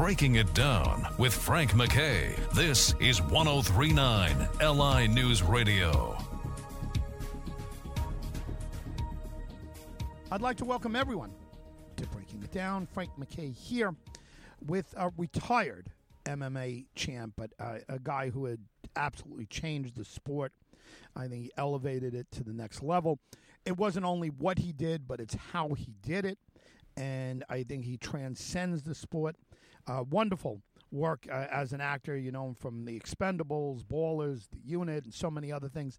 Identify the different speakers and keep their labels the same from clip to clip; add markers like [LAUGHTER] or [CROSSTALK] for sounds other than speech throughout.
Speaker 1: Breaking It Down with Frank MacKay. This is 1039 LI News Radio.
Speaker 2: I'd like to welcome everyone to Breaking It Down. Frank MacKay here with a retired MMA champ, but uh, a guy who had absolutely changed the sport. I think he elevated it to the next level. It wasn't only what he did, but it's how he did it. And I think he transcends the sport. Uh, wonderful work uh, as an actor, you know, him from The Expendables, Ballers, The Unit, and so many other things.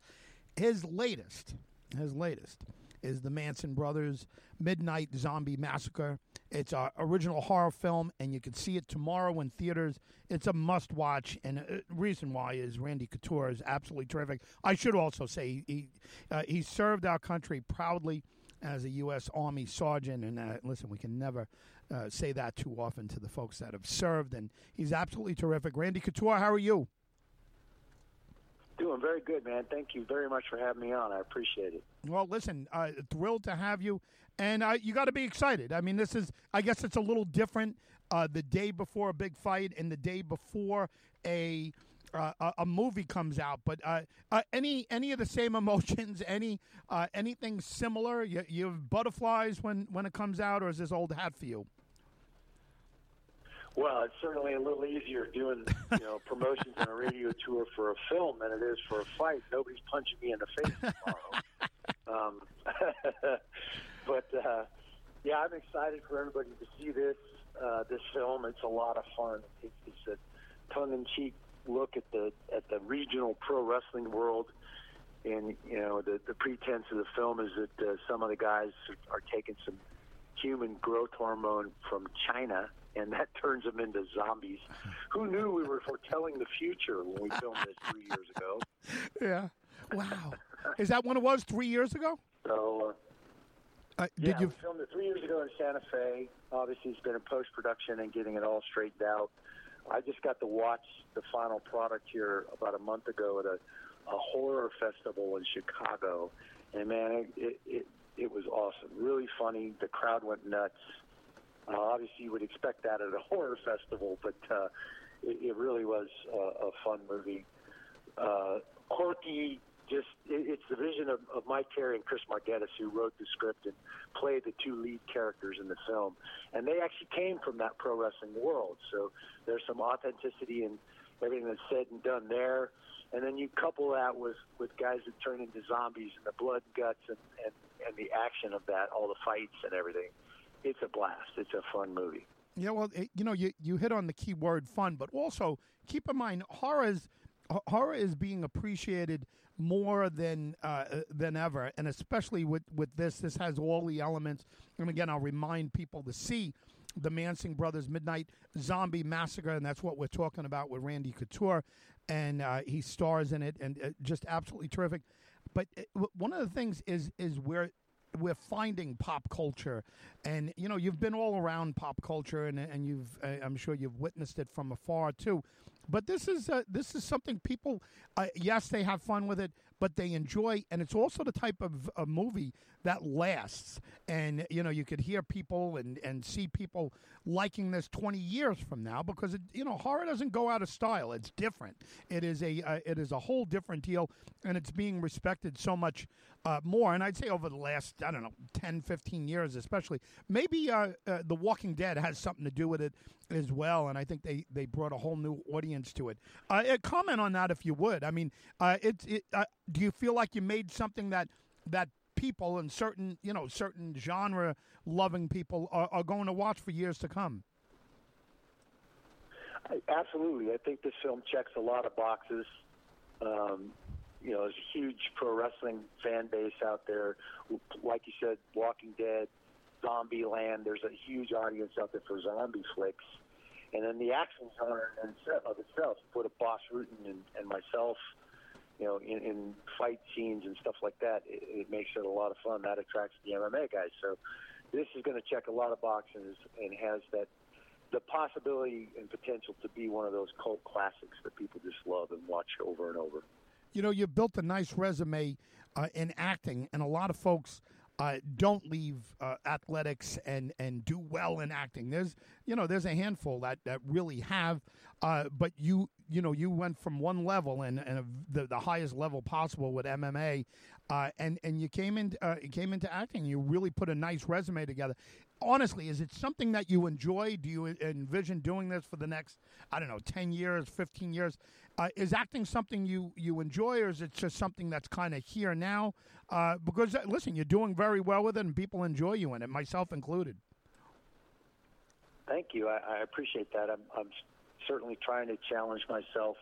Speaker 2: His latest, his latest is the Manson Brothers Midnight Zombie Massacre. It's an original horror film, and you can see it tomorrow in theaters. It's a must watch, and the reason why is Randy Couture is absolutely terrific. I should also say he uh, he served our country proudly as a U.S. Army sergeant, and uh, listen, we can never uh, say that too often to the folks that have served, and he's absolutely terrific. Randy Couture, how are you?
Speaker 3: Doing very good, man. Thank you very much for having me on. I appreciate it.
Speaker 2: Well, listen, uh, thrilled to have you, and uh, you got to be excited. I mean, this is, I guess, it's a little different. Uh, the day before a big fight and the day before a uh, a, a movie comes out, but uh, uh, any any of the same [LAUGHS] emotions, any uh, anything similar? You, you have butterflies when when it comes out, or is this old hat for you?
Speaker 3: Well, it's certainly a little easier doing you know [LAUGHS] promotions and a radio tour for a film than it is for a fight. Nobody's punching me in the face tomorrow. um, [LAUGHS] but uh, yeah, I'm excited for everybody to see this uh, this film. It's a lot of fun. It's, it's a tongue-in-cheek look at the at the regional pro wrestling world. And you know the the pretense of the film is that uh, some of the guys are taking some human growth hormone from China and that [LAUGHS] turns them into zombies. Who knew we were foretelling the future when we filmed this three years ago? [LAUGHS]
Speaker 2: Yeah. Wow. Is that when it was three years ago?
Speaker 3: So,
Speaker 2: uh, did
Speaker 3: yeah,
Speaker 2: you?
Speaker 3: we filmed it three years ago in Santa Fe. Obviously, it's been in post production and getting it all straightened out. I just got to watch the final product here about a month ago at a, a horror festival in Chicago, and man, it, it it it was awesome. Really funny. The crowd went nuts. Uh, obviously, you would expect that at a [LAUGHS] horror festival, but uh, it, it really was uh, a fun movie. Uh, quirky, just it, it's the vision of, of Mike Carey and Chris Margettis who wrote the script and played the two lead characters in the film, and they actually came from that pro wrestling world. So there's some authenticity in everything that's said and done there. And then you couple that with, with guys that turn into zombies and the blood and guts and, and, and the action of that, all the fights and everything it's a blast. It's a fun movie.
Speaker 2: Yeah, well, it, you know, you you hit on the key word fun, but also keep in mind horror is horror is being appreciated more than uh, than ever, and especially with with this, this has all the elements. And again, I'll remind people to see the Manson Brothers Midnight Zombie Massacre, and that's what we're talking about with Randy Couture, and uh, he stars in it, and uh, just absolutely terrific. But uh, one of the things is is where we're finding pop culture, and you know you've been all around pop culture, and and you've uh, I'm sure you've witnessed it from afar too. But this is uh, this is something people, uh, yes, they have fun with it, but they enjoy, and it's also the type of movie that lasts. And you know, you could hear people and and see people liking this 20 years from now because it, you know horror doesn't go out of style. It's different. It is a uh, it is a whole different deal, and it's being respected so much uh, more. And I'd say over the last I don't know 10, 15 years, especially maybe uh, uh, The Walking Dead has something to do with it as well. And I think they they brought a whole new audience to it. Uh, comment on that if you would. I mean, uh, it's it, uh, do you feel like you made something that that people and certain you know certain genre loving people are, are going to watch for years to come?
Speaker 3: Absolutely, I think this film checks a lot of boxes. Um, you know, there's a huge pro wrestling fan base out there. Like you said, Walking Dead, Zombie Land. There's a huge audience out there for zombie flicks. And then the action genre of itself, put a Bas Rutten and, and myself, you know, in, in fight scenes and stuff like that, it, it makes it a lot of fun. That attracts the MMA guys. So this is going to check a lot of boxes and has that the possibility and potential to be one of those cult classics that people just love and watch over and over
Speaker 2: you know, you've built a nice resume uh, in acting, and a lot of folks uh, don't leave uh, athletics and and do well in acting. There's you know there's a handful that that really have, uh, but you you know you went from one level and and the the highest level possible with MMA, uh, and and you came in uh, you came into acting. You really put a nice resume together. Honestly, is it something that you enjoy? Do you envision doing this for the next I don't know ten years, fifteen years? Uh, is acting something you you enjoy, or is it just something that's kind of here now? Uh, because uh, listen, you're doing very well with it, and people enjoy you in it, myself included.
Speaker 3: Thank you. I, I appreciate that. I'm, I'm certainly trying to challenge myself.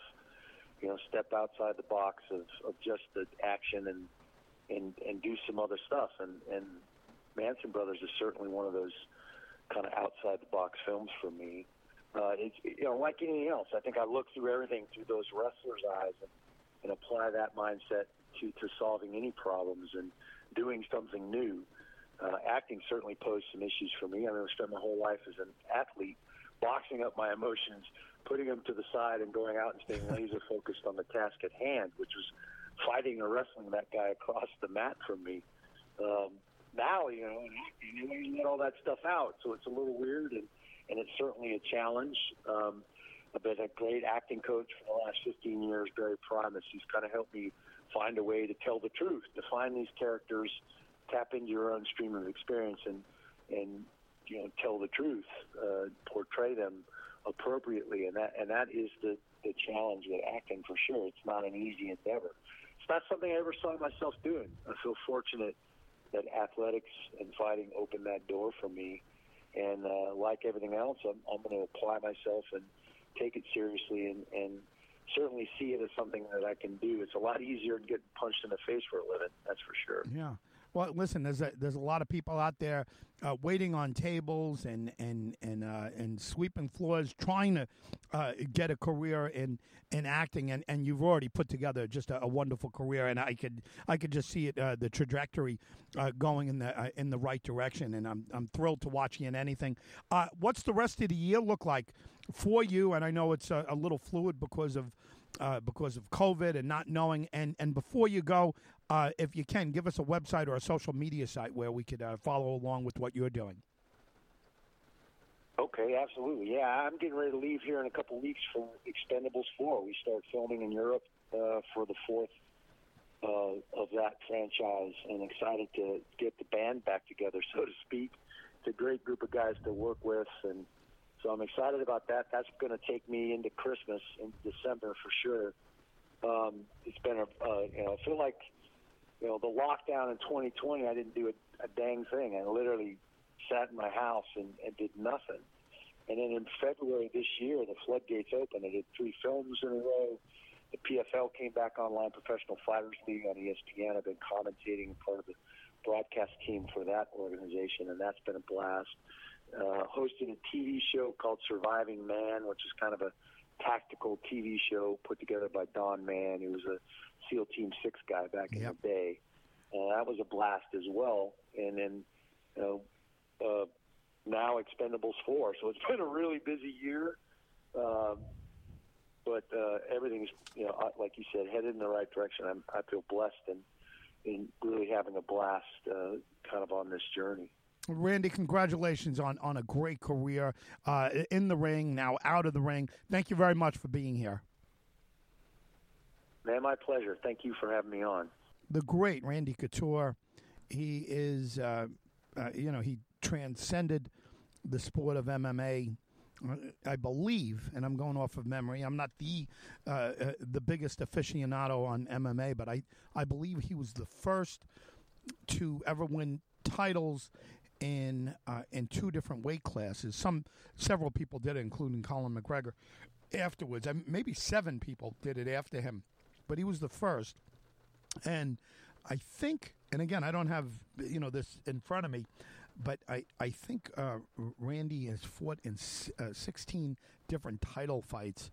Speaker 3: You know, step outside the box of, of just the action and and and do some other stuff. And and Manson Brothers is certainly one of those kind of outside the box films for me. Uh, it's you know like anything else. I think I look through everything through those wrestlers' eyes and, and apply that mindset to to solving any problems and doing something new. Uh, acting certainly posed some issues for me. I mean, I spent my whole life as an athlete boxing up my emotions, putting them to the side, and going out and staying [LAUGHS] laser focused on the task at hand, which was fighting or wrestling that guy across the mat from me. Um, now, you know, in acting, let all that stuff out, so it's a little weird, and and it's certainly a challenge. Um, I've been a great acting coach for the last 15 years, Barry Primus. He's kind of helped me find a way to tell the truth, define these characters, tap into your own stream of experience, and and you know tell the truth, uh, portray them appropriately, and that and that is the the challenge with acting for sure. It's not an easy endeavor. It's not something I ever saw myself doing. I feel fortunate that athletics and fighting opened that door for me, and uh, like everything else, I'm, I'm going to apply myself and take it seriously and and certainly see it as something that I can do. It's a lot easier to get punched in the face for a living. That's for sure.
Speaker 2: Yeah. Well, listen, there's a, there's a lot of people out there uh, waiting on tables and and and uh, and sweeping floors, trying to uh, get a career in in acting, and, and you've already put together just a, a wonderful career, and I could I could just see it uh, the trajectory uh, going in the uh, in the right direction, and I'm I'm thrilled to watch you in anything. what's the rest of the year look like for you? And I know it's a, a little fluid because of uh, because of COVID and not knowing. And, and before you go, uh, if you can, give us a website or a social media site where we could uh, follow along with what you're doing.
Speaker 3: Okay, absolutely. Yeah, I'm getting ready to leave here in a couple weeks for Expendables 4. We start filming in Europe uh, for the fourth uh, of that franchise and excited to get the band back together, so to speak. It's a great group of guys to work with and – so I'm excited about that. That's going to take me into Christmas in December for sure. Um, it's been a, uh, you know, I feel like, you know, the lockdown in 2020, I didn't do a, a dang thing. I literally sat in my house and, and did nothing. And then in February this year, the floodgates opened. I did three films in a row. The PFL came back online, Professional Fighters League on ESPN. I've been commentating part of the broadcast team for that organization, and that's been a blast uh, hosted a TV show called Surviving Man, which is kind of a tactical TV show put together by Don Mann, who was a SEAL Team Six guy back in
Speaker 2: yep.
Speaker 3: the day. Uh, that was a blast as well. And then, you know, uh, now Expendables Four. So it's [LAUGHS] been a really busy year. Um, but uh, everything's, you know, uh, like you said, headed in the right direction. I'm, I feel blessed and, and really having a blast, uh, kind of on this journey.
Speaker 2: Randy, congratulations on, on a great career uh, in the ring, now out of the ring. Thank you very much for being here.
Speaker 3: Man, my pleasure. Thank you for having me on.
Speaker 2: The great Randy Couture. He is, uh, uh, you know, he transcended the sport of MMA. I believe, and I'm going off of memory. I'm not the uh, uh, the biggest aficionado on MMA, but I, I believe he was the first to ever win titles in uh, in two different weight classes. Some several people did it, including Colin McGregor. Afterwards, I mean, maybe seven people did it after him, but he was the first. And I think, and again, I don't have you know this in front of me, but I I think uh, Randy has fought in uh, sixteen different title fights.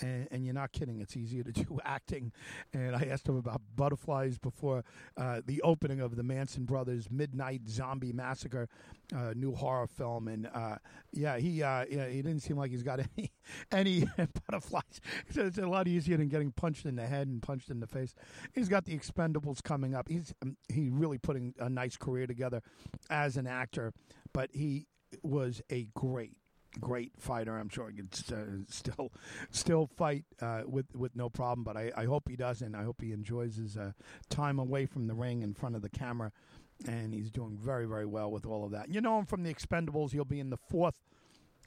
Speaker 2: And, and, you're not kidding. It's easier to [LAUGHS] do acting. And I asked him about butterflies before uh, the opening of the Manson Brothers Midnight Zombie Massacre, uh, new horror film. And uh, yeah, he uh, yeah, he didn't seem like he's got [LAUGHS] any any [LAUGHS] butterflies. So it's a lot easier than getting punched in the head and punched in the face. He's got the Expendables coming up. He's um, he really putting a nice career together as an actor, but he was a great great fighter. I'm sure he can uh, still still fight uh, with with no problem. But I, I, hope he doesn't. I hope he enjoys his uh, time away from the ring in front of the camera, and he's doing very very well with all of that. You know him from the Expendables. He'll be in the fourth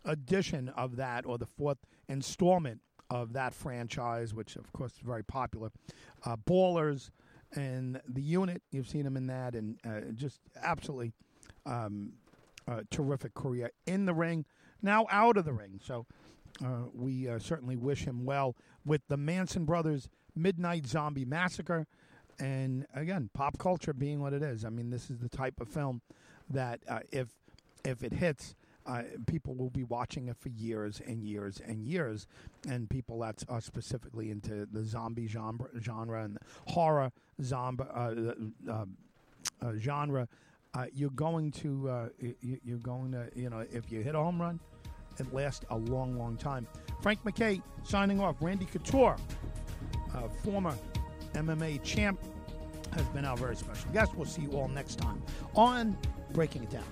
Speaker 2: edition of that, or the fourth installment of that franchise, which of course is very popular. Uh, Ballers and the Unit. You've seen him in that, and uh, just absolutely. Um, terrific career in the ring now out of the ring. So uh, we uh, certainly wish him well with the Manson Brothers Midnight Zombie Massacre. And again, pop culture being what it is. I mean, this is the type of film that uh, if if it hits, uh, people will be watching it for years and years and years. And people that are specifically into the zombie genre, genre and horror zombie uh, uh, genre, you're going to you're going to you know if you hit a home run, it lasts a long, long time. Frank MacKay signing off. Randy Couture, former MMA champ, has been our very special guest. We'll see you all next time on Breaking It Down.